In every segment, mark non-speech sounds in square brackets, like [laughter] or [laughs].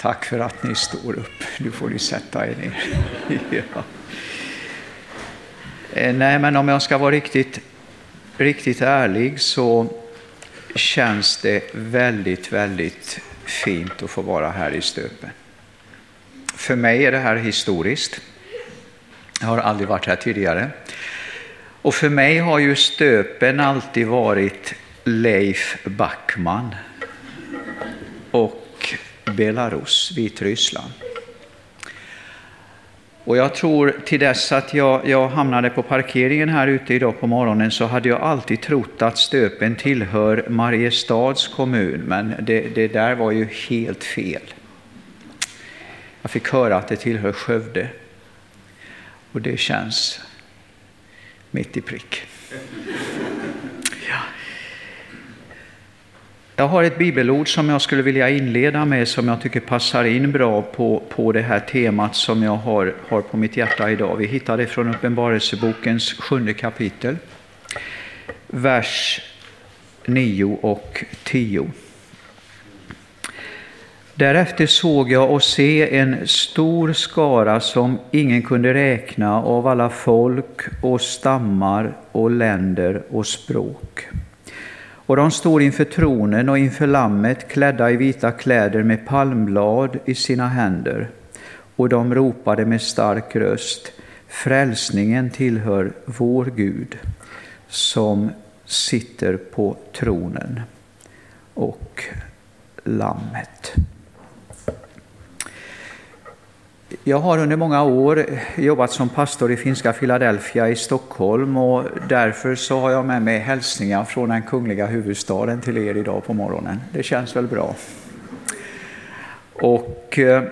Tack för att ni står upp. Nu får ni sätta er ner. [laughs] ja. Eh, nej, men om jag ska vara riktigt, riktigt ärlig så känns det väldigt, väldigt fint att få vara här i Stöpen. För mig är det här historiskt. Jag har aldrig varit här tidigare. Och för mig har ju Stöpen alltid varit Leif Backman och Belarus, Vitryssland. Och jag tror till dess att jag, jag hamnade på parkeringen här ute idag på morgonen så hade jag alltid trott att Stöpen tillhör Mariestads kommun, men det, det där var ju helt fel. Jag fick höra att det tillhör Skövde. Och det känns mitt i prick. Jag har ett bibelord som jag skulle vilja inleda med som jag tycker passar in bra på, på det här temat som jag har, har på mitt hjärta idag. Vi hittar det från Uppenbarelsebokens sjunde kapitel, vers 9 och 10. Därefter såg jag och se en stor skara som ingen kunde räkna av alla folk och stammar och länder och språk. Och de stod inför tronen och inför lammet klädda i vita kläder med palmblad i sina händer. Och de ropade med stark röst, frälsningen tillhör vår Gud som sitter på tronen och lammet. Jag har under många år eh, jobbat som pastor i finska Philadelphia i Stockholm och därför så har jag med mig hälsningar från den kungliga huvudstaden till er idag på morgonen. Det känns väl bra. Och eh,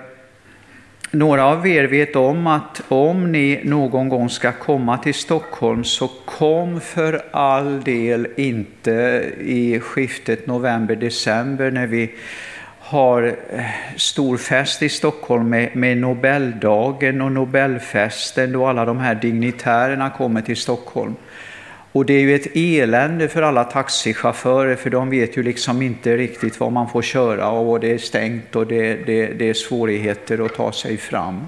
några av er vet om att om ni någon gång ska komma till Stockholm så kom för all del inte i skiftet november-december när vi har eh, stor fest i Stockholm med, med Nobeldagen och Nobelfesten då alla de här dignitärerna kommer till Stockholm. Och det är ju ett elände för alla taxichaufförer för de vet ju liksom inte riktigt vad man får köra och det är stängt och det, det, det är svårigheter att ta sig fram.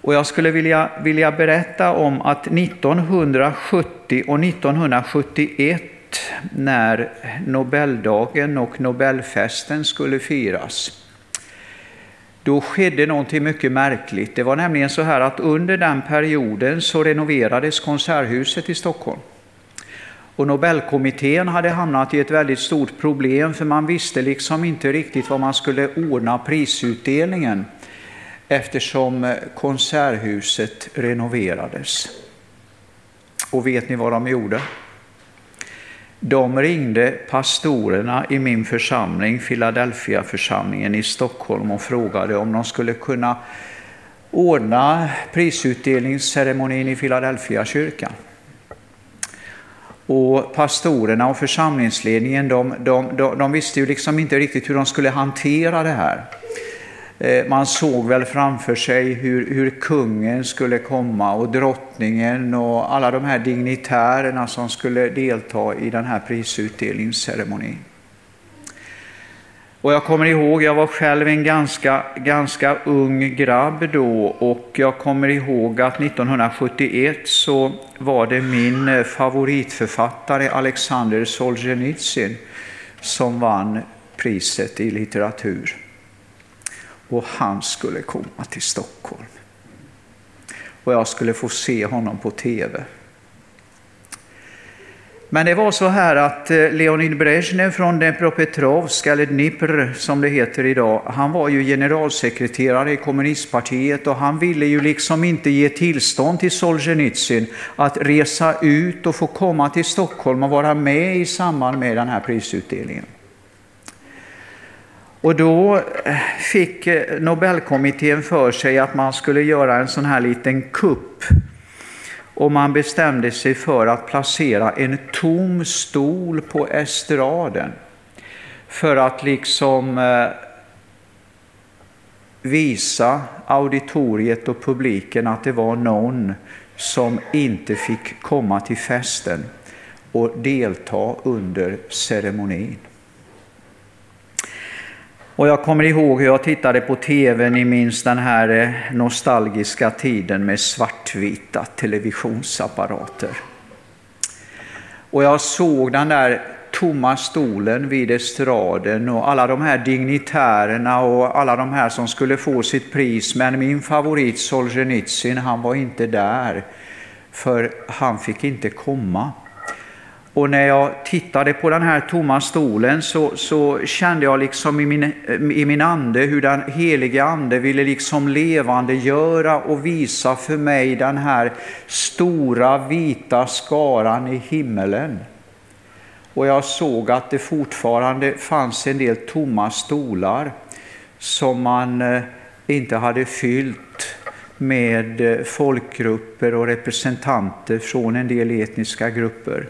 Och jag skulle vilja, vilja berätta om att 1970 och 1971 när Nobeldagen och Nobelfesten skulle firas. Då skedde någonting mycket märkligt. Det var nämligen så här att under den perioden så renoverades Konserthuset i Stockholm. Och Nobelkommittén hade hamnat i ett väldigt stort problem för man visste liksom inte riktigt vad man skulle ordna prisutdelningen eftersom Konserthuset renoverades. Och vet ni vad de gjorde? De ringde pastorerna i min församling, Philadelphia-församlingen i Stockholm och frågade om de skulle kunna ordna prisutdelningsceremonin i Philadelphia-kyrkan. Och pastorerna och församlingsledningen de, de, de, de visste ju liksom inte riktigt hur de skulle hantera det här. Eh, man såg väl framför sig hur, hur kungen skulle komma och drottningen och alla de här dignitärerna som skulle delta i den här prisutdelningsceremonin. Och jag kommer ihåg, jag var själv en ganska, ganska ung grabb då och jag kommer ihåg att 1971 så var det min eh, favoritförfattare Alexander Solzhenitsyn som vann priset i litteratur och han skulle komma till Stockholm. Och jag skulle få se honom på tv. Men det var så här att eh, Leonid Brezhnev från Dnepropetrovsk, eller Dnipr som det heter idag, han var ju generalsekreterare i kommunistpartiet och han ville ju liksom inte ge tillstånd till Solzhenitsyn att resa ut och få komma till Stockholm och vara med i samband med den här prisutdelningen. Och då eh, fick eh, Nobelkommittén för sig att man skulle göra en sån här liten kupp. Och man bestämde sig för att placera en tom stol på estraden. För att liksom eh, visa auditoriet och publiken att det var någon som inte fick komma till festen och delta under ceremonin. Och jag kommer ihåg hur jag tittade på tv, ni minns den här eh, nostalgiska tiden med svartvita televisionsapparater. Och jag såg den där tomma stolen vid estraden och alla de här dignitärerna och alla de här som skulle få sitt pris. Men min favorit Solzhenitsyn, han var inte där, för han fick inte komma. Och när jag tittade på den här tomma stolen så, så kände jag liksom i min, i min ande hur den helige ande ville liksom levandegöra och visa för mig den här stora vita skaran i himmelen. Och jag såg att det fortfarande fanns en del tomma stolar som man eh, inte hade fyllt med eh, folkgrupper och representanter från en del etniska grupper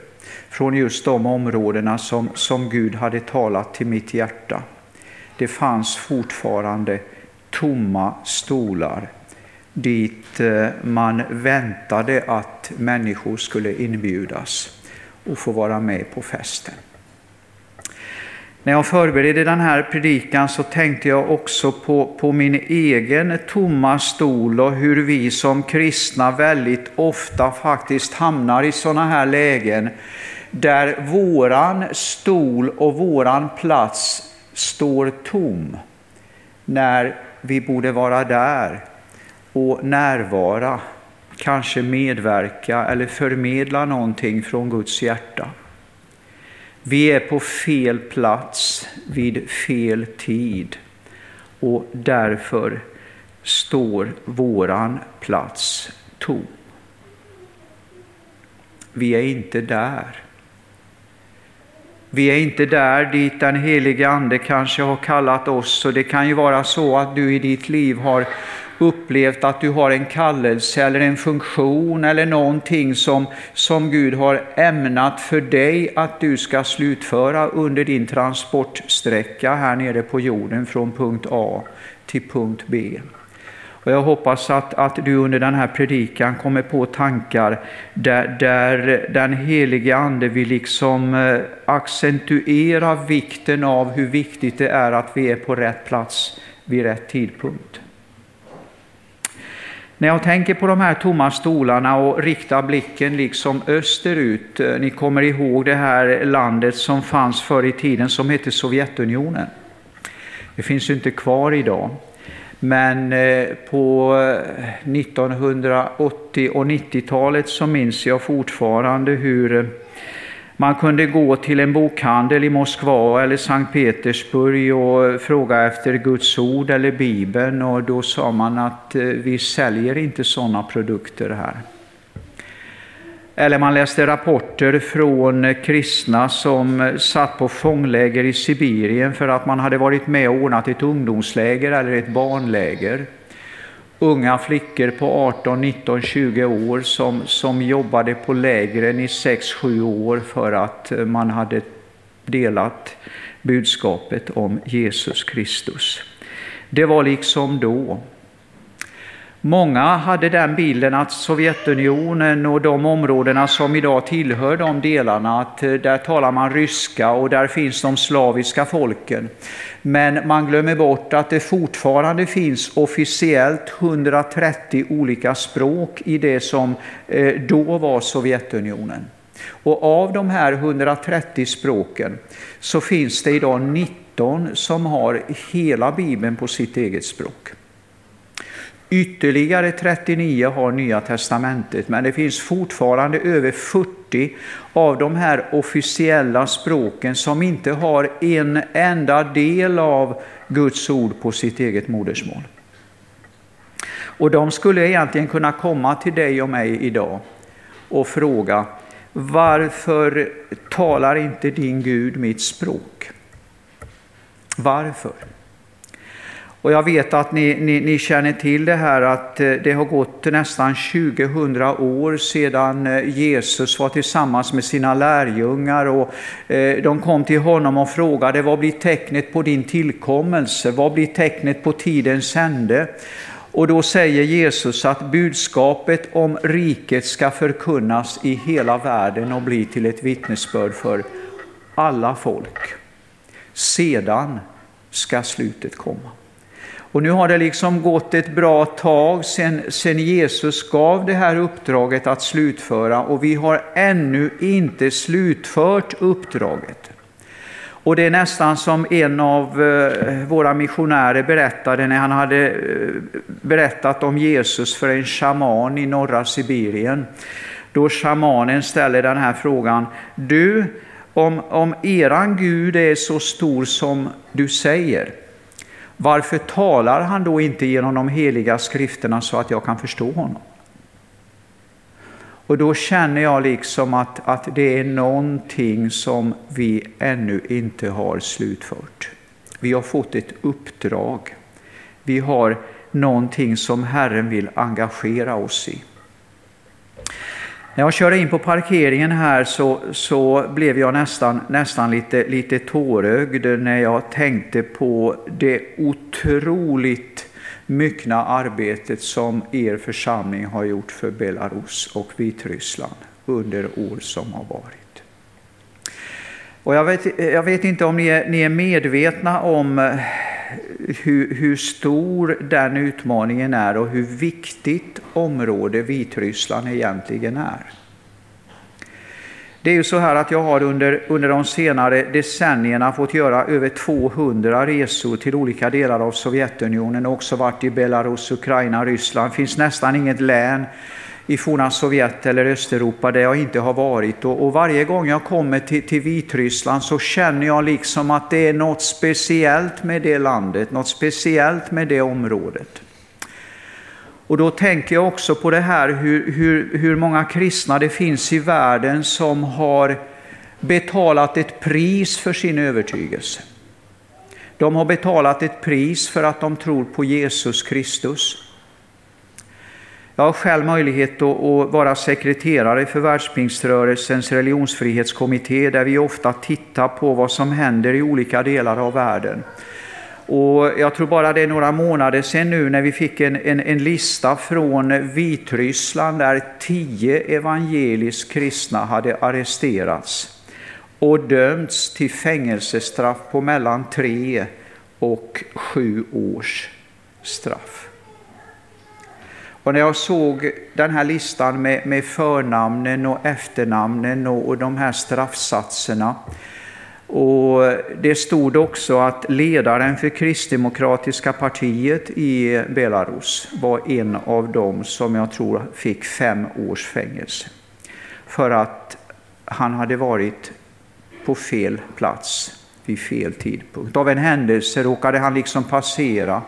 från just de områdena som, som Gud hade talat till mitt hjärta. Det fanns fortfarande tomma stolar dit eh, man väntade att människor skulle inbjudas och få vara med på festen. När jag förberedde den här predikan så tänkte jag också på, på min egen tomma stol och hur vi som kristna väldigt ofta faktiskt hamnar i sådana här lägen där våran stol och våran plats står tom när vi borde vara där och närvara, kanske medverka eller förmedla någonting från Guds hjärta. Vi är på fel plats vid fel tid och därför står våran plats tom. Vi är inte där. Vi är inte där dit den helige Ande kanske har kallat oss. så det kan ju vara så att du i ditt liv har upplevt att du har en kallelse eller en funktion eller någonting som, som Gud har ämnat för dig att du ska slutföra under din transportsträcka här nere på jorden från punkt A till punkt B. Och jag hoppas att, att du under den här predikan kommer på tankar där, där den helige Ande vill liksom eh, accentuera vikten av hur viktigt det är att vi är på rätt plats vid rätt tidpunkt. När jag tänker på de här tomma stolarna och riktar blicken liksom österut, eh, ni kommer ihåg det här landet som fanns förr i tiden som hette Sovjetunionen. Det finns ju inte kvar idag. Men eh, på eh, 1980 och 90-talet så minns jag fortfarande hur eh, man kunde gå till en bokhandel i Moskva eller Sankt Petersburg och fråga efter Guds ord eller Bibeln och då sa man att vi säljer inte sådana produkter här. Eller man läste rapporter från kristna som satt på fångläger i Sibirien för att man hade varit med och ordnat ett ungdomsläger eller ett barnläger. Unga flickor på 18, 19, 20 år som, som jobbade på lägren i 6-7 år för att man hade delat budskapet om Jesus Kristus. Det var liksom då. Många hade den bilden att Sovjetunionen och de områdena som idag tillhör de delarna, att eh, där talar man ryska och där finns de slaviska folken. Men man glömmer bort att det fortfarande finns officiellt 130 olika språk i det som eh, då var Sovjetunionen. Och av de här 130 språken så finns det idag 19 som har hela Bibeln på sitt eget språk. Ytterligare 39 har Nya testamentet, men det finns fortfarande över 40 av de här officiella språken som inte har en enda del av Guds ord på sitt eget modersmål. Och de skulle egentligen kunna komma till dig och mig idag och fråga varför talar inte din Gud mitt språk? Varför? Och jag vet att ni, ni, ni, känner till det här att eh, det har gått nästan 2000 år sedan eh, Jesus var tillsammans med sina lärjungar och eh, de kom till honom och frågade vad blir tecknet på din tillkommelse? Vad blir tecknet på tidens ände? Och då säger Jesus att budskapet om riket ska förkunnas i hela världen och bli till ett vittnesbörd för alla folk. Sedan ska slutet komma. Och nu har det liksom gått ett bra tag sedan, sedan Jesus gav det här uppdraget att slutföra och vi har ännu inte slutfört uppdraget. Och det är nästan som en av eh, våra missionärer berättade när han hade eh, berättat om Jesus för en shaman i norra Sibirien. Då shamanen ställer den här frågan. Du, om, om eran Gud är så stor som du säger, varför talar han då inte genom de heliga skrifterna så att jag kan förstå honom? Och då känner jag liksom att, att det är någonting som vi ännu inte har slutfört. Vi har fått ett uppdrag. Vi har någonting som Herren vill engagera oss i. När jag körde in på parkeringen här så, så blev jag nästan, nästan lite, lite tårögd när jag tänkte på det otroligt myckna arbetet som er församling har gjort för Belarus och Vitryssland under år som har varit. Och jag, vet, jag vet inte om ni är, ni är medvetna om eh, hur, hur, stor den utmaningen är och hur viktigt område Vitryssland egentligen är. Det är ju så här att jag har under, under de senare decennierna fått göra över 200 resor till olika delar av Sovjetunionen och också varit i Belarus, Ukraina, Ryssland. Det finns nästan inget län i forna Sovjet eller Östeuropa där jag inte har varit. Och, och varje gång jag kommer till, till Vitryssland så känner jag liksom att det är något speciellt med det landet, något speciellt med det området. Och då tänker jag också på det här hur, hur, hur många kristna det finns i världen som har betalat ett pris för sin övertygelse. De har betalat ett pris för att de tror på Jesus Kristus. Jag har själv möjlighet att vara sekreterare för Världspingströrelsens religionsfrihetskommitté där vi ofta tittar på vad som händer i olika delar av världen. Och jag tror bara det är några månader sedan nu när vi fick en, en, en lista från Vitryssland där tio evangeliskt kristna hade arresterats och dömts till fängelsestraff på mellan tre och sju års straff. Och när jag såg den här listan med, med förnamnen och efternamnen och, och de här straffsatserna och det stod också att ledaren för kristdemokratiska partiet i Belarus var en av dem som jag tror fick fem års fängelse. För att han hade varit på fel plats vid fel tidpunkt. Av en händelse råkade han liksom passera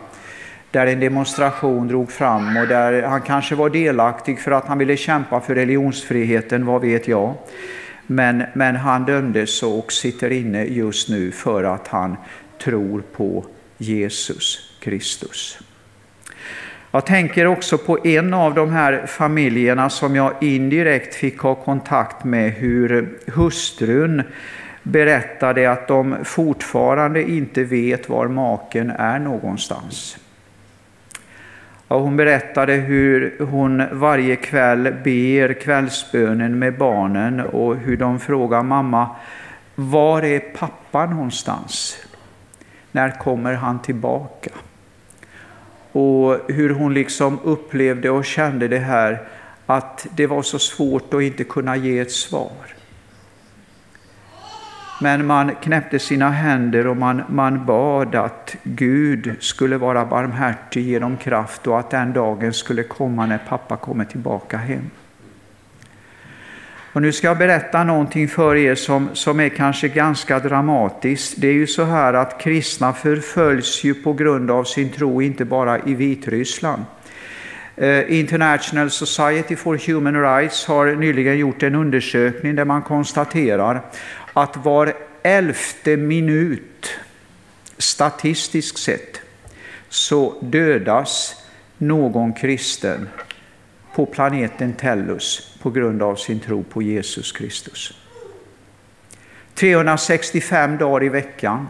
där en demonstration drog fram och där han kanske var delaktig för att han ville kämpa för religionsfriheten, vad vet jag. Men, men han dömdes och sitter inne just nu för att han tror på Jesus Kristus. Jag tänker också på en av de här familjerna som jag indirekt fick ha kontakt med, hur hustrun berättade att de fortfarande inte vet var maken är någonstans. Och hon berättade hur hon varje kväll ber kvällsbönen med barnen och hur de frågar mamma, var är pappa någonstans? När kommer han tillbaka? Och hur hon liksom upplevde och kände det här att det var så svårt att inte kunna ge ett svar. Men man knäppte sina händer och man, man bad att Gud skulle vara barmhärtig, ge dem kraft och att den dagen skulle komma när pappa kommer tillbaka hem. Och nu ska jag berätta någonting för er som, som är kanske ganska dramatiskt. Det är ju så här att kristna förföljs ju på grund av sin tro, inte bara i Vitryssland. Eh, International Society for Human Rights har nyligen gjort en undersökning där man konstaterar att var elfte minut, statistiskt sett, så dödas någon kristen på planeten Tellus på grund av sin tro på Jesus Kristus. 365 dagar i veckan.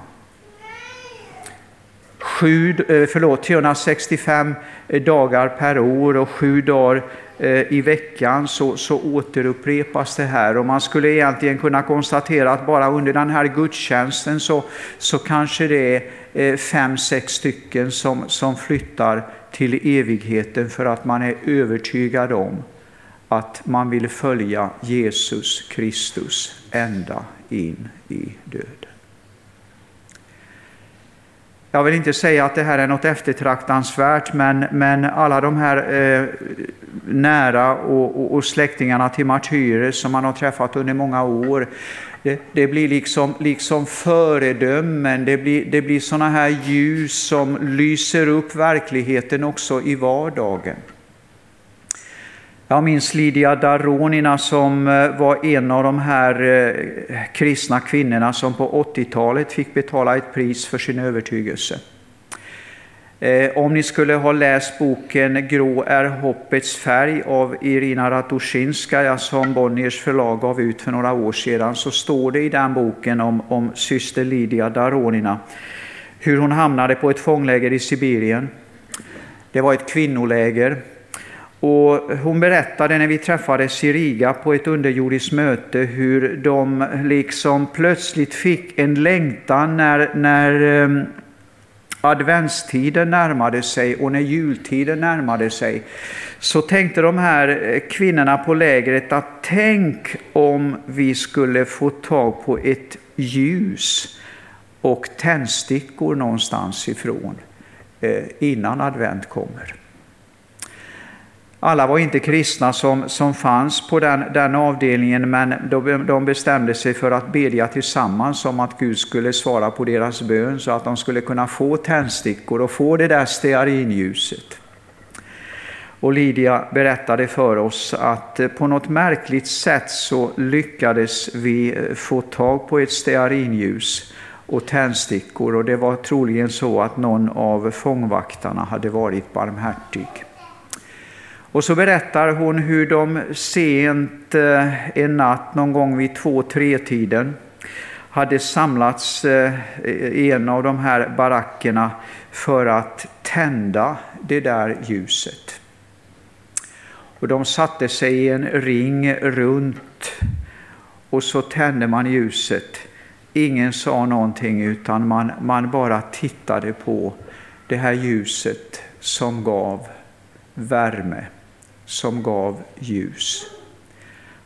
Sju, eh, förlåt, 365 eh, dagar per år och sju dagar eh, i veckan så, så återupprepas det här. Och man skulle egentligen kunna konstatera att bara under den här gudstjänsten så, så kanske det är fem, sex stycken som, som flyttar till evigheten för att man är övertygad om att man vill följa Jesus Kristus ända in i döden. Jag vill inte säga att det här är något eftertraktansvärt, men, men alla de här eh, nära och, och, och, släktingarna till martyrer som man har träffat under många år, det, det blir liksom, liksom föredömen, det blir, det blir sådana här ljus som lyser upp verkligheten också i vardagen. Jag minns Lydia Daronina som eh, var en av de här eh, kristna kvinnorna som på 80-talet fick betala ett pris för sin övertygelse. Eh, om ni skulle ha läst boken Grå är hoppets färg av Irina Ratusjinskaja som Bonniers förlag gav ut för några år sedan så står det i den boken om, om syster Lydia Daronina hur hon hamnade på ett fångläger i Sibirien. Det var ett kvinnoläger och hon berättade när vi träffades i Riga på ett underjordiskt möte hur de liksom plötsligt fick en längtan när, när ehm, adventstiden närmade sig och när jultiden närmade sig. Så tänkte de här kvinnorna på lägret att tänk om vi skulle få tag på ett ljus och tändstickor någonstans ifrån eh, innan advent kommer. Alla var inte kristna som, som fanns på den, den avdelningen, men de, de bestämde sig för att bedja tillsammans om att Gud skulle svara på deras bön så att de skulle kunna få tändstickor och få det där stearinljuset. Och Lydia berättade för oss att eh, på något märkligt sätt så lyckades vi eh, få tag på ett stearinljus och tändstickor och det var troligen så att någon av fångvaktarna hade varit barmhärtig. Och så berättar hon hur de sent eh, en natt, någon gång vid två-tre tiden hade samlats eh, i en av de här barackerna för att tända det där ljuset. Och de satte sig i en ring runt och så tände man ljuset. Ingen sa någonting utan man, man bara tittade på det här ljuset som gav värme som gav ljus.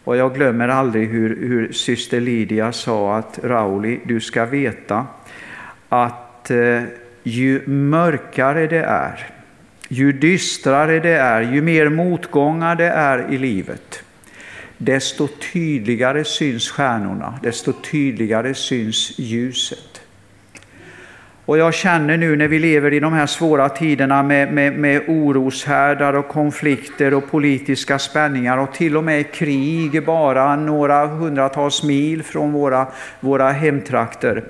Och jag glömmer aldrig hur, hur syster Lydia sa att Rauli, du ska veta att eh, ju mörkare det är, ju dystrare det är, ju mer motgångar det är i livet, desto tydligare syns stjärnorna, desto tydligare syns ljuset. Och jag känner nu när vi lever i de här svåra tiderna med, med, med oroshärdar och konflikter och politiska spänningar och till och med krig bara några hundratals mil från våra, våra hemtrakter.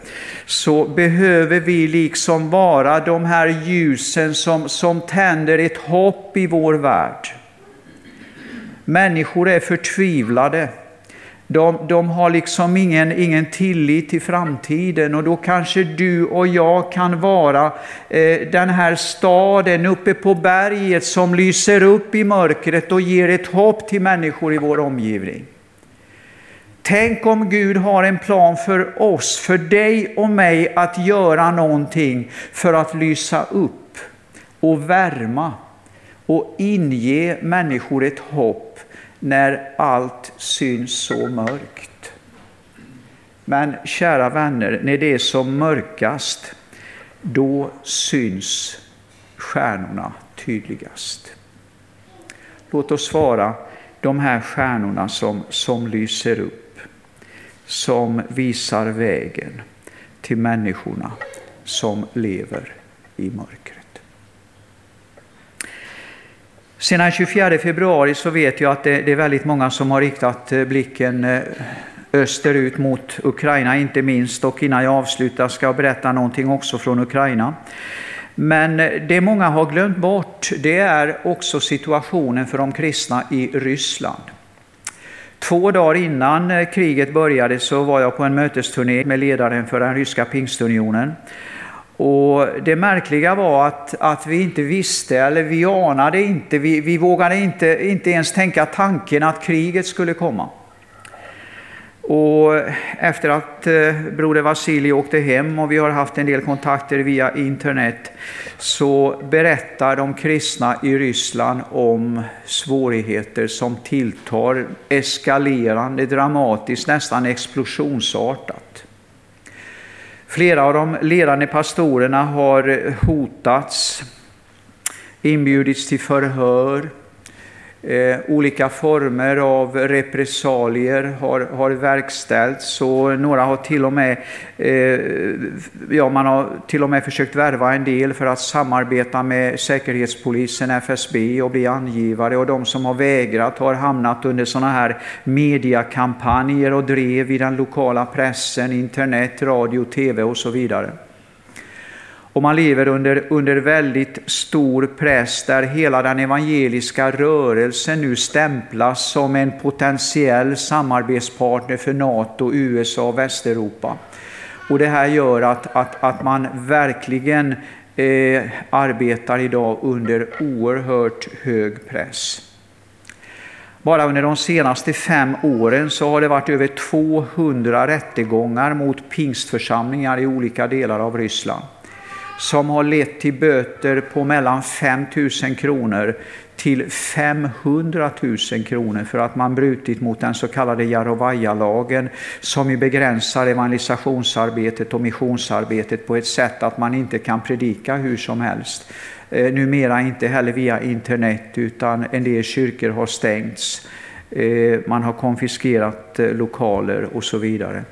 Så behöver vi liksom vara de här ljusen som, som tänder ett hopp i vår värld. Människor är förtvivlade. De, de har liksom ingen, ingen tillit till framtiden och då kanske du och jag kan vara eh, den här staden uppe på berget som lyser upp i mörkret och ger ett hopp till människor i vår omgivning. Tänk om Gud har en plan för oss, för dig och mig att göra någonting för att lysa upp och värma och inge människor ett hopp när allt syns så mörkt. Men kära vänner, när det är som mörkast, då syns stjärnorna tydligast. Låt oss vara de här stjärnorna som, som lyser upp, som visar vägen till människorna som lever i mörker. Sedan 24 februari så vet jag att det, är väldigt många som har riktat eh, blicken eh, österut mot Ukraina inte minst. Och innan jag avslutar ska jag berätta någonting också från Ukraina. Men eh, det många har glömt bort det är också situationen för de kristna i Ryssland. Två dagar innan kriget började så var jag på en mötesturné med ledaren för den ryska pingstunionen. Och Det märkliga var att, att vi inte visste, eller vi anade inte, vi, vi vågade inte, inte ens tänka tanken att kriget skulle komma. Och efter att eh, broder Vasilij åkte hem och vi har haft en del kontakter via internet så berättar de kristna i Ryssland om svårigheter som tilltar eskalerande, dramatiskt, nästan explosionsartat. Flera av de ledande pastorerna har hotats, inbjudits till förhör, Eh, olika former av repressalier har, har verkställts och några har till och med, eh, ja, man har till och med försökt värva en del för att samarbeta med Säkerhetspolisen, FSB och bli angivare och de som har vägrat har hamnat under sådana här mediakampanjer och drev i den lokala pressen, internet, radio, tv och så vidare. Och man lever under, under väldigt stor press där hela den evangeliska rörelsen nu stämplas som en potentiell samarbetspartner för NATO, USA och Västeuropa. Och det här gör att, att, att man verkligen eh, arbetar idag under oerhört hög press. Bara under de senaste fem åren så har det varit över 200 rättegångar mot pingstförsamlingar i olika delar av Ryssland som har lett till böter på mellan 5 000 kronor till 500 000 kronor för att man brutit mot den så kallade Jarovaja-lagen som ju begränsar evangelisationsarbetet och missionsarbetet på ett sätt att man inte kan predika hur som helst. Eh, numera inte heller via internet utan en del kyrkor har stängts. Eh, man har konfiskerat eh, lokaler och så vidare.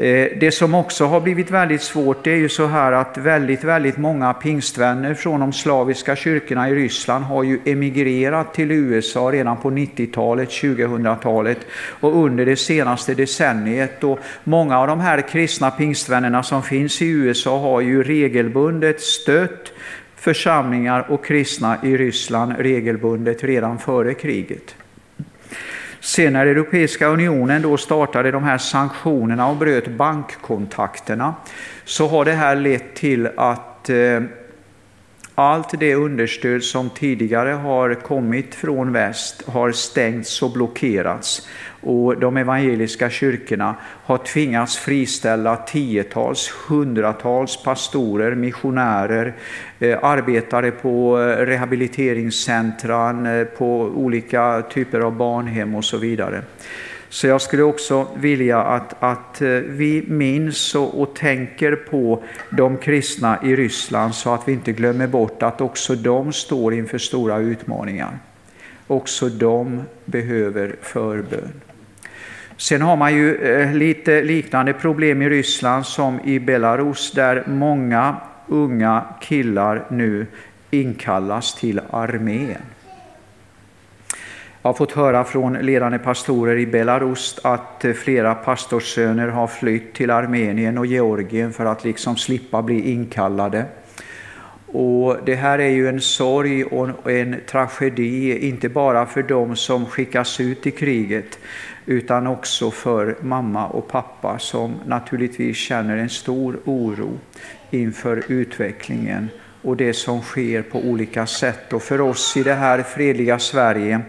Eh, det som också har blivit väldigt svårt det är ju så här att väldigt, väldigt många pingstvänner från de slaviska kyrkorna i Ryssland har ju emigrerat till USA redan på 90-talet, 2000-talet och under det senaste decenniet. Och många av de här kristna pingstvännerna som finns i USA har ju regelbundet stött församlingar och kristna i Ryssland regelbundet redan före kriget. Sen när Europeiska unionen då startade de här sanktionerna och bröt bankkontakterna så har det här lett till att eh, allt det understöd som tidigare har kommit från väst har stängts och blockerats och de evangeliska kyrkorna har tvingats friställa tiotals, hundratals pastorer, missionärer, eh, arbetare på eh, rehabiliteringscentran, eh, på olika typer av barnhem och så vidare. Så jag skulle också vilja att, att eh, vi minns och, och, tänker på de kristna i Ryssland så att vi inte glömmer bort att också de står inför stora utmaningar. Också de behöver förbön. Sen har man ju eh, lite liknande problem i Ryssland som i Belarus där många unga killar nu inkallas till armén. Jag har fått höra från ledande pastorer i Belarus att eh, flera pastorssöner har flytt till Armenien och Georgien för att liksom slippa bli inkallade. Och Det här är ju en sorg och en tragedi, inte bara för dem som skickas ut i kriget, utan också för mamma och pappa som naturligtvis känner en stor oro inför utvecklingen och det som sker på olika sätt. Och för oss i det här fredliga Sverige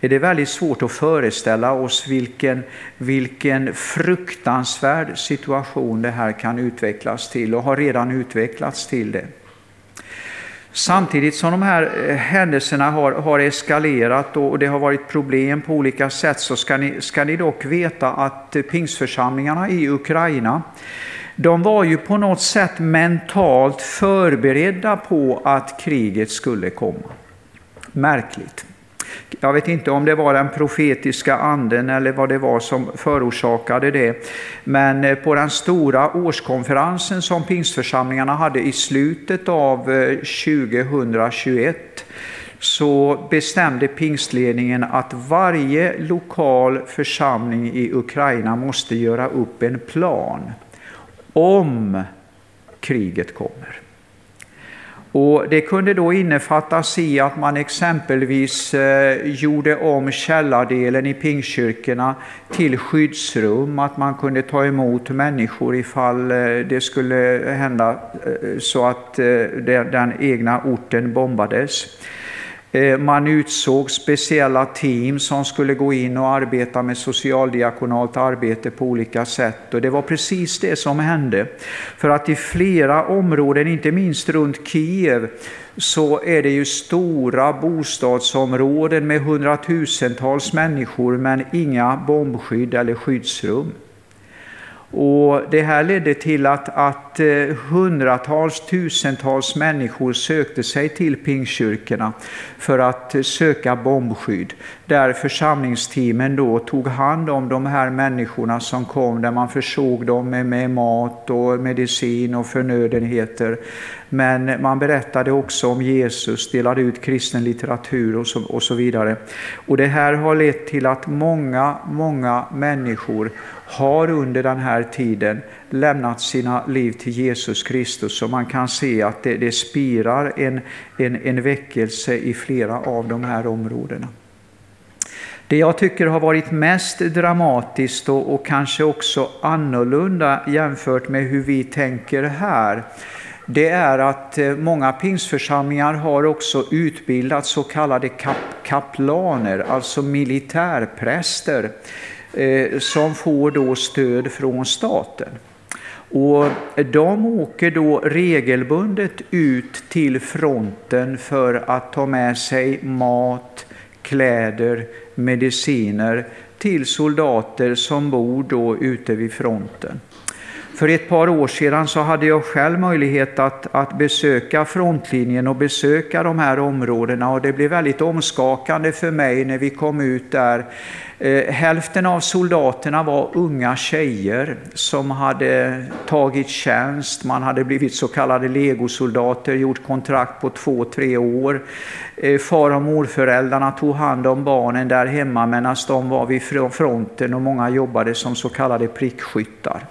är det väldigt svårt att föreställa oss vilken, vilken fruktansvärd situation det här kan utvecklas till och har redan utvecklats till det. Samtidigt som de här eh, händelserna har, har eskalerat och det har varit problem på olika sätt så ska ni, ska ni dock veta att eh, pingsförsamlingarna i Ukraina de var ju på något sätt mentalt förberedda på att kriget skulle komma. Märkligt. Jag vet inte om det var den profetiska anden eller vad det var som förorsakade det. Men eh, på den stora årskonferensen som pingstförsamlingarna hade i slutet av eh, 2021 så bestämde pingstledningen att varje lokal församling i Ukraina måste göra upp en plan om kriget kommer. Och det kunde då innefattas i att man exempelvis eh, gjorde om källardelen i pingkyrkorna till skyddsrum, att man kunde ta emot människor ifall eh, det skulle hända eh, så att den egna orten bombades. Eh, man utsåg speciella team som skulle gå in och arbeta med socialdiakonalt arbete på olika sätt. Och det var precis det som hände. För att i flera områden, inte minst runt Kiev, så är det ju stora bostadsområden med hundratusentals människor men inga bombskydd eller skyddsrum. Och det här ledde till att, att eh, hundratals, tusentals människor sökte sig till pingkyrkorna för att söka bombskydd. Där församlingsteamen då tog hand om de här människorna som kom, där man försåg dem med, med mat och medicin och förnödenheter. Men man berättade också om Jesus, delade ut kristen litteratur och så, och så vidare. Och det här har lett till att många, många människor har under den här tiden lämnat sina liv till Jesus Kristus. Så man kan se att det, det spirar en, en, en väckelse i flera av de här områdena. Det jag tycker har varit mest dramatiskt och, och kanske också annorlunda jämfört med hur vi tänker här, det är att eh, många pingsförsamlingar har också utbildat så kallade kap kaplaner, alltså militärpräster, eh, Eh, som får då stöd från staten. Och de åker då regelbundet ut till fronten för att ta med sig mat, kläder, mediciner till soldater som bor då ute vid fronten. För ett par år sedan så hade jag själv möjlighet att, att besöka frontlinjen och besöka de här områdena och det blev väldigt omskakande för mig när vi kom ut där. Eh, hälften av soldaterna var unga tjejer som hade tagit tjänst, man hade blivit så kallade legosoldater, gjort kontrakt på två, tre år. Eh, far och morföräldrarna tog hand om barnen där hemma medan de var vid fronten och många jobbade som så kallade prickskyttar.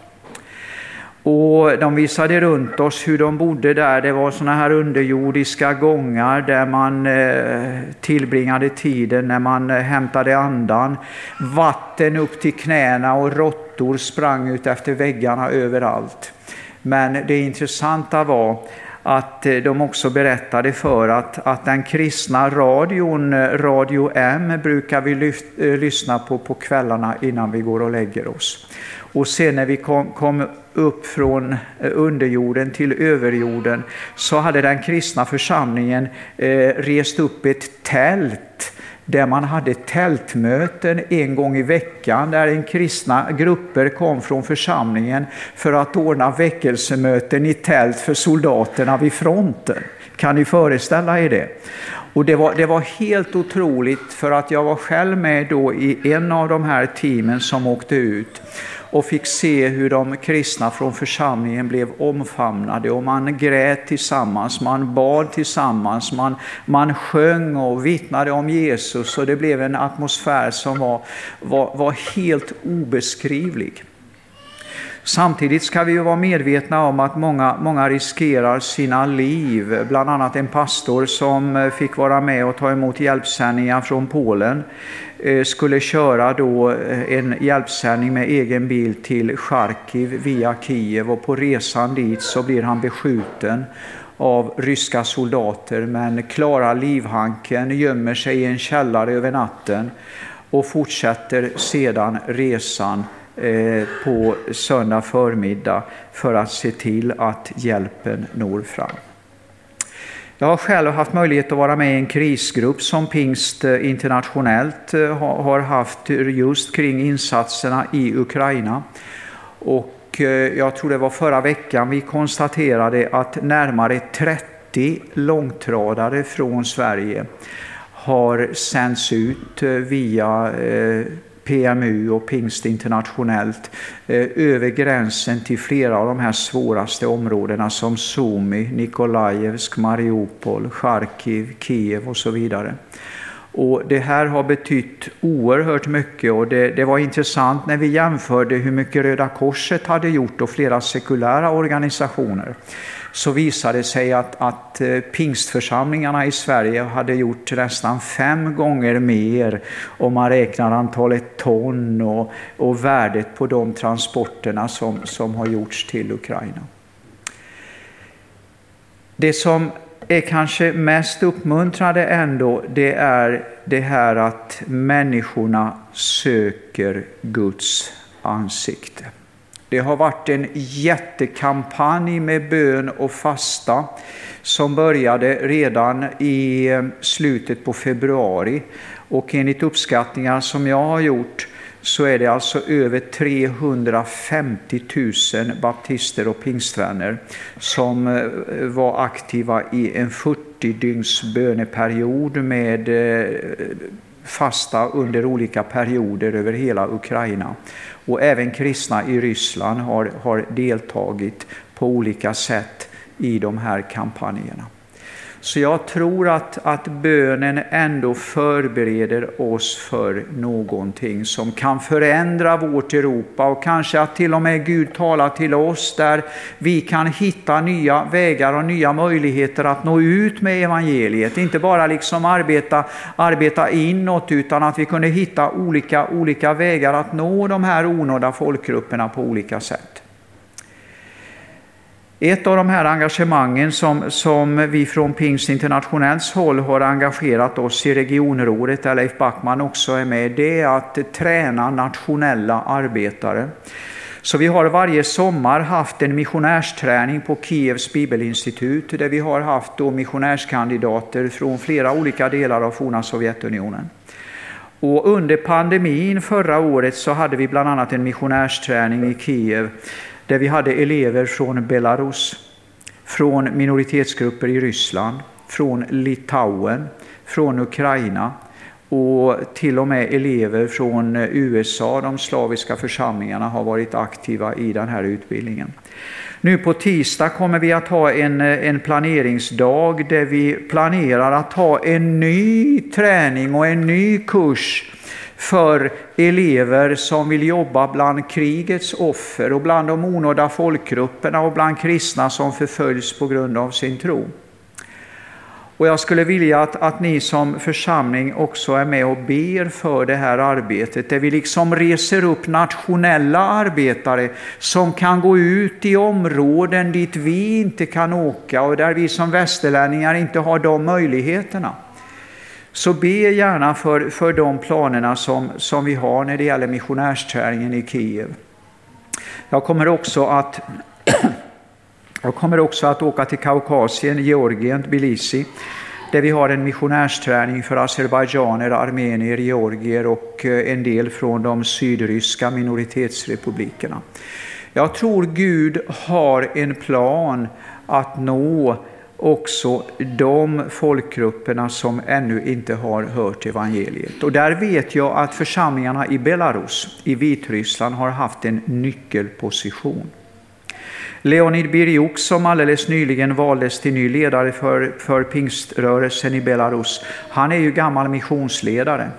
Och de visade runt oss hur de bodde där. Det var såna här underjordiska gångar där man eh, tillbringade tiden när man eh, hämtade andan. Vatten upp till knäna och råttor sprang ut efter väggarna överallt. Men det intressanta var att eh, de också berättade för att, att den kristna radion, Radio M, brukar vi lyft, lyssna på på kvällarna innan vi går och lägger oss. Och sen när vi kom, kom upp från eh, underjorden till överjorden så hade den kristna församlingen eh, rest upp ett tält där man hade tältmöten en gång i veckan där en kristna grupper kom från församlingen för att ordna väckelsemöten i tält för soldaterna vid fronten. Kan ni föreställa er det? Och det var, det var helt otroligt för att jag var själv med då i en av de här teamen som åkte ut och fick se hur de kristna från församlingen blev omfamnade och man grät tillsammans, man bad tillsammans, man, man sjöng och vittnade om Jesus och det blev en atmosfär som var, var, var helt obeskrivlig. Samtidigt ska vi vara medvetna om att många, många riskerar sina liv. Bland annat en pastor som eh, fick vara med och ta emot hjälpsändningar från Polen eh, skulle köra då eh, en hjälpsändning med egen bil till Charkiv via Kiev och på resan dit så blir han beskjuten av ryska soldater men klarar livhanken, gömmer sig i en källare över natten och fortsätter sedan resan Eh, på söndag förmiddag för att se till att hjälpen når fram. Jag har själv haft möjlighet att vara med i en krisgrupp som Pingst eh, internationellt eh, har haft just kring insatserna i Ukraina. Och jag tror det var förra veckan vi konstaterade att närmare 30 långtradare från Sverige har sänts ut via PMU och Pingst internationellt eh, över gränsen till flera av de här svåraste områdena som Sumy, Nikolajevsk, Mariupol, Charkiv, Kiev och så vidare. Och det här har betytt oerhört mycket och det, det, var intressant när vi jämförde hur mycket Röda Korset hade gjort och flera sekulära organisationer så visade det sig att, att eh, pingstförsamlingarna i Sverige hade gjort nästan fem gånger mer om man räknar antalet ton och, och värdet på de transporterna som, som har gjorts till Ukraina. Det som är kanske mest uppmuntrande ändå, det är det här att människorna söker Guds ansikte. Det har varit en jättekampanj med bön och fasta som började redan i eh, slutet på februari. Och enligt uppskattningar som jag har gjort så är det alltså över 350 000 baptister och pingstvänner som eh, var aktiva i en 40 dygns böneperiod med eh, fasta under olika perioder över hela Ukraina. Och även kristna i Ryssland har, har deltagit på olika sätt i de här kampanjerna. Så jag tror att, att bönen ändå förbereder oss för någonting som kan förändra vårt Europa och kanske att till och med Gud talar till oss där vi kan hitta nya vägar och nya möjligheter att nå ut med evangeliet. Inte bara liksom arbeta, arbeta inåt utan att vi kunde hitta olika, olika vägar att nå de här onådda folkgrupperna på olika sätt. Ett av de här engagemangen som, som vi från Pingst Internationells håll har engagerat oss i regionrådet, där Leif Backman också är med, det är att träna nationella arbetare. Så vi har varje sommar haft en missionärsträning på Kievs bibelinstitut där vi har haft då missionärskandidater från flera olika delar av forna Sovjetunionen. Och under pandemin förra året så hade vi bland annat en missionärsträning i Kiev där vi hade elever från Belarus, från minoritetsgrupper i Ryssland, från Litauen, från Ukraina och till och med elever från USA, de slaviska församlingarna, har varit aktiva i den här utbildningen. Nu på tisdag kommer vi att ha en, en planeringsdag där vi planerar att ha en ny träning och en ny kurs för elever som vill jobba bland krigets offer och bland de onådda folkgrupperna och bland kristna som förföljs på grund av sin tro. Och jag skulle vilja att, att ni som församling också är med och ber för det här arbetet, där vi liksom reser upp nationella arbetare som kan gå ut i områden dit vi inte kan åka och där vi som västerlänningar inte har de möjligheterna. Så be gärna för, för de planerna som, som vi har när det gäller missionärsträningen i Kiev. Jag kommer också att [clears throat] jag kommer också att åka till Kaukasien, Georgien, Tbilisi, där vi har en missionärsträning för azerbajdzjaner, armenier, georgier och eh, en del från de sydryska minoritetsrepublikerna. Jag tror Gud har en plan att nå också de folkgrupperna som ännu inte har hört evangeliet. Och där vet jag att församlingarna i Belarus, i Vitryssland, har haft en nyckelposition. Leonid Birjuk som alldeles nyligen valdes till ny ledare för, för pingströrelsen i Belarus, han är ju gammal missionsledare.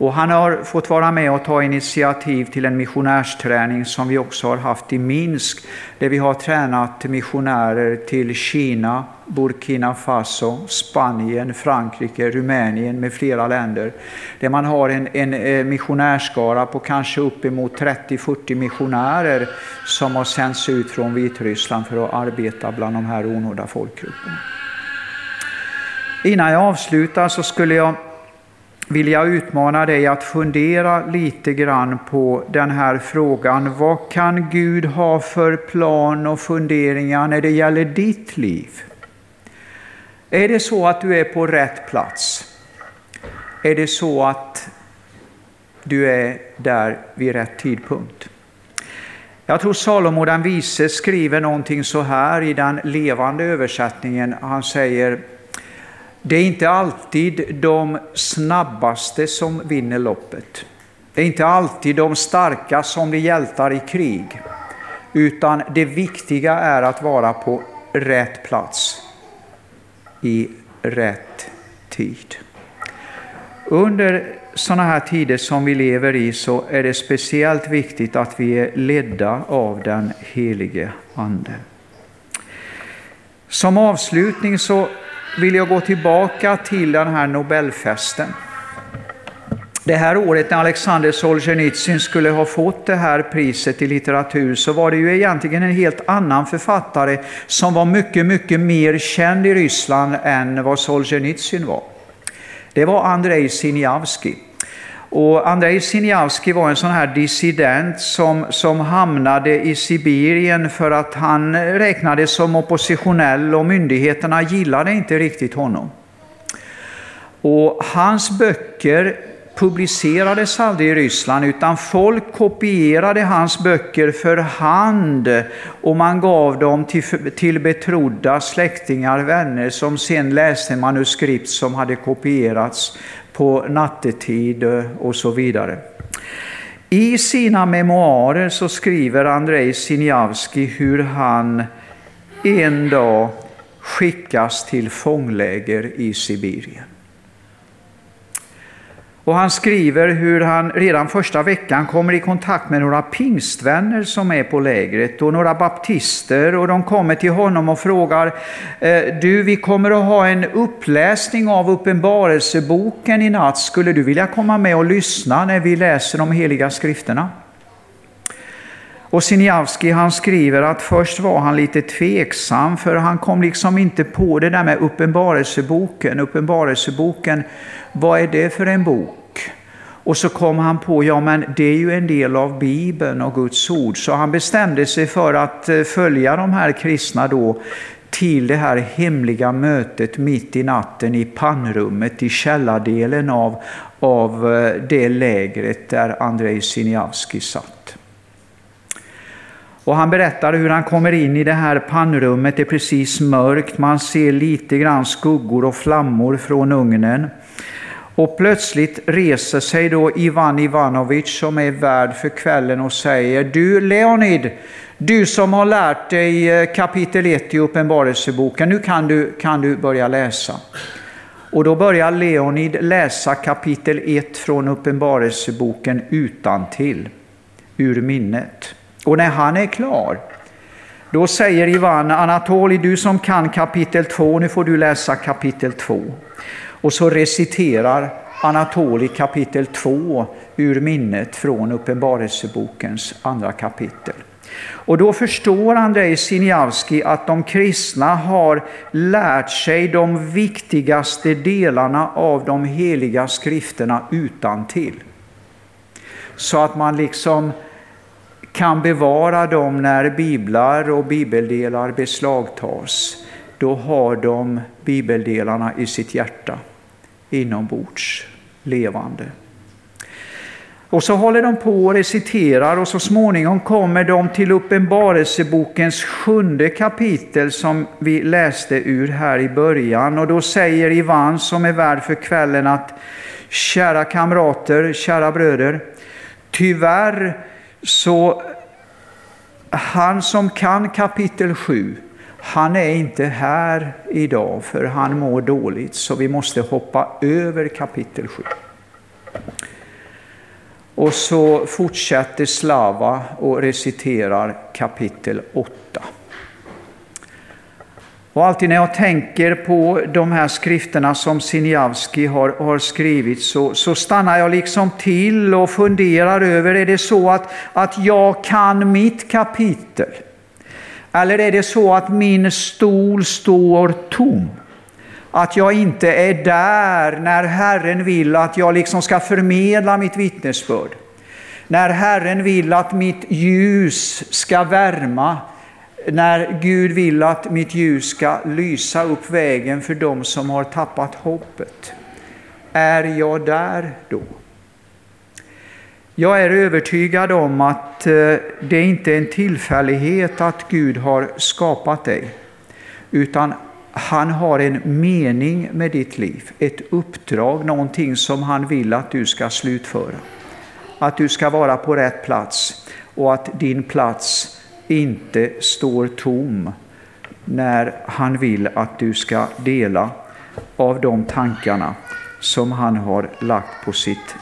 Och han har fått vara med och ta initiativ till en missionärsträning som vi också har haft i Minsk, där vi har tränat missionärer till Kina, Burkina Faso, Spanien, Frankrike, Rumänien med flera länder. Där man har en, en eh, missionärskara på kanske uppemot 30-40 missionärer som har sänts ut från Vitryssland för att arbeta bland de här onådda folkgrupperna. Innan jag avslutar så skulle jag vill jag utmana dig att fundera lite grann på den här frågan. Vad kan Gud ha för plan och funderingar när det gäller ditt liv? Är det så att du är på rätt plats? Är det så att du är där vid rätt tidpunkt? Jag tror Salomo den vise skriver någonting så här i den levande översättningen. Han säger det är inte alltid de snabbaste som vinner loppet. Det är inte alltid de starka som blir hjältar i krig. Utan det viktiga är att vara på rätt plats i rätt tid. Under sådana här tider som vi lever i så är det speciellt viktigt att vi är ledda av den helige Ande. Som avslutning så vill jag gå tillbaka till den här Nobelfesten. Det här året när Alexander Solzhenitsyn skulle ha fått det här priset i litteratur så var det ju egentligen en helt annan författare som var mycket, mycket mer känd i Ryssland än vad Solzhenitsyn var. Det var Andrei Sinjavskij. Och Andrei Sinjavskij var en sån här dissident som, som hamnade i Sibirien för att han räknades som oppositionell och myndigheterna gillade inte riktigt honom. Och hans böcker publicerades aldrig i Ryssland utan folk kopierade hans böcker för hand och man gav dem till, till betrodda släktingar, vänner som sen läste manuskript som hade kopierats på nattetid eh, och så vidare. I sina memoarer så skriver Andrei Sinjavskij hur han en dag skickas till fångläger i Sibirien. Och han skriver hur han redan första veckan kommer i kontakt med några pingstvänner som är på lägret och några baptister och de kommer till honom och frågar eh, Du, vi kommer att ha en uppläsning av Uppenbarelseboken i natt. Skulle du vilja komma med och lyssna när vi läser de heliga skrifterna? Och Sinjavski han skriver att först var han lite tveksam för han kom liksom inte på det där med Uppenbarelseboken. Uppenbarelseboken, vad är det för en bok? Och så kom han på, ja men det är ju en del av Bibeln och Guds ord. Så han bestämde sig för att eh, följa de här kristna då till det här hemliga mötet mitt i natten i pannrummet i källardelen av, av eh, det lägret där Andrei Sinjavskij satt. Och han berättade hur han kommer in i det här pannrummet, det är precis mörkt, man ser lite grann skuggor och flammor från ugnen. Och plötsligt reser sig då Ivan Ivanovic som är värd för kvällen och säger Du Leonid, du som har lärt dig eh, kapitel 1 i Uppenbarelseboken, nu kan du, kan du börja läsa. Och då börjar Leonid läsa kapitel 1 från Uppenbarelseboken utan till ur minnet. Och när han är klar, då säger Ivan, Anatoli, du som kan kapitel 2, nu får du läsa kapitel 2. Och så reciterar Anatoli kapitel 2 ur minnet från Uppenbarelsebokens andra kapitel. Och då förstår Andrei Sinjavski att de kristna har lärt sig de viktigaste delarna av de heliga skrifterna utan till. Så att man liksom kan bevara dem när biblar och bibeldelar beslagtas. Då har de bibeldelarna i sitt hjärta inombords levande. Och så håller de på och reciterar och så småningom kommer de till Uppenbarelsebokens sjunde kapitel som vi läste ur här i början. Och då säger Ivan som är värd för kvällen att kära kamrater, kära bröder, tyvärr så han som kan kapitel 7 han är inte här idag för han mår dåligt så vi måste hoppa över kapitel 7. Och så fortsätter Slava och reciterar kapitel 8. Och alltid när jag tänker på de här skrifterna som Sinjavski har, har skrivit så, så stannar jag liksom till och funderar över, är det så att, att jag kan mitt kapitel? Eller är det så att min stol står tom? Att jag inte är där när Herren vill att jag liksom ska förmedla mitt vittnesbörd. När Herren vill att mitt ljus ska värma. När Gud vill att mitt ljus ska lysa upp vägen för dem som har tappat hoppet. Är jag där då? Jag är övertygad om att eh, det inte är en tillfällighet att Gud har skapat dig, utan han har en mening med ditt liv, ett uppdrag, någonting som han vill att du ska slutföra. Att du ska vara på rätt plats och att din plats inte står tom när han vill att du ska dela av de tankarna som han har lagt på sitt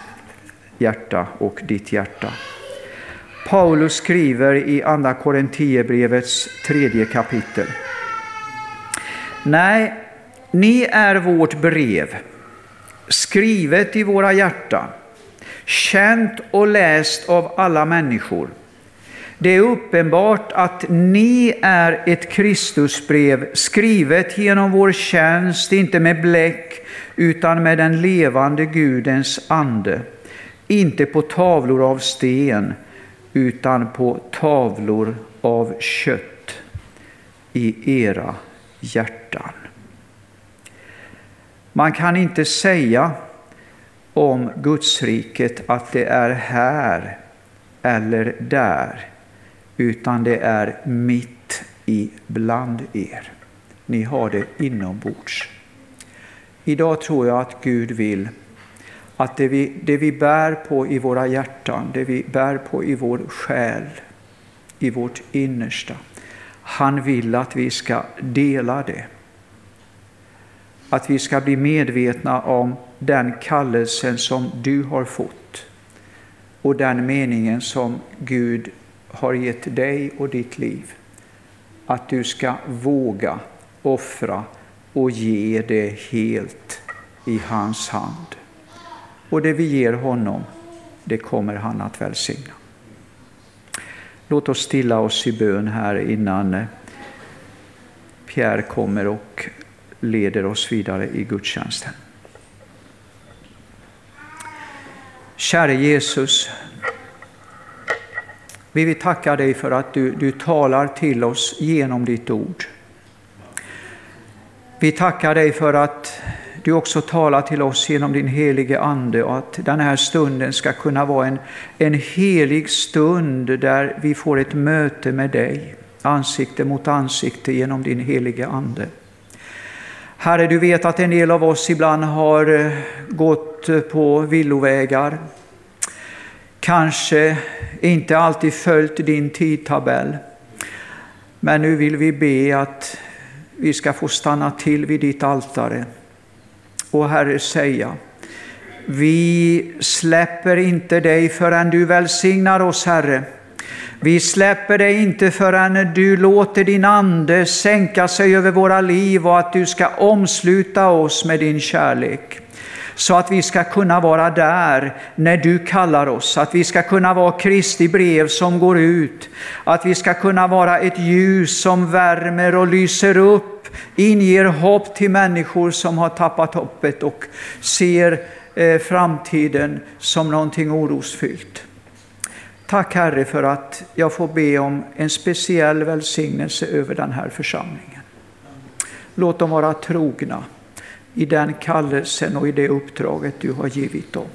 hjärta och ditt hjärta. Paulus skriver i Andra Korinthierbrevets tredje kapitel. Nej, ni är vårt brev, skrivet i våra hjärtan, känt och läst av alla människor. Det är uppenbart att ni är ett Kristusbrev, skrivet genom vår tjänst, inte med bläck, utan med den levande Gudens ande. Inte på tavlor av sten, utan på tavlor av kött i era hjärtan. Man kan inte säga om Gudsriket att det är här eller där, utan det är mitt ibland er. Ni har det inombords. Idag tror jag att Gud vill att det vi, det vi bär på i våra hjärtan, det vi bär på i vår själ, i vårt innersta, han vill att vi ska dela det. Att vi ska bli medvetna om den kallelsen som du har fått och den meningen som Gud har gett dig och ditt liv. Att du ska våga offra och ge det helt i hans hand. Och det vi ger honom, det kommer han att välsigna. Låt oss stilla oss i bön här innan eh, Pierre kommer och leder oss vidare i gudstjänsten. Käre Jesus, vi vill tacka dig för att du, du talar till oss genom ditt ord. Vi tackar dig för att du också talar till oss genom din helige Ande och att den här stunden ska kunna vara en, en helig stund där vi får ett möte med dig, ansikte mot ansikte genom din helige Ande. Herre, du vet att en del av oss ibland har eh, gått på villovägar, kanske inte alltid följt din tidtabell. Men nu vill vi be att vi ska få stanna till vid ditt altare och Herre säga, vi släpper inte dig förrän du välsignar oss, Herre. Vi släpper dig inte förrän du låter din ande sänka sig över våra liv och att du ska omsluta oss med din kärlek. Så att vi ska kunna vara där när du kallar oss, att vi ska kunna vara Kristi brev som går ut, att vi ska kunna vara ett ljus som värmer och lyser upp, inger hopp till människor som har tappat hoppet och ser eh, framtiden som någonting orosfyllt. Tack Herre för att jag får be om en speciell välsignelse över den här församlingen. Låt dem vara trogna i den kallelsen och i det uppdraget du har givit dem.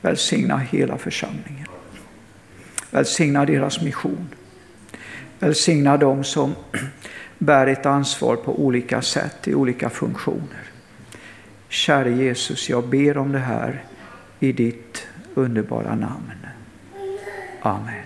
Välsigna hela församlingen. Välsigna deras mission. Välsigna dem som bär ett ansvar på olika sätt, i olika funktioner. Käre Jesus, jag ber om det här i ditt underbara namn. Amen.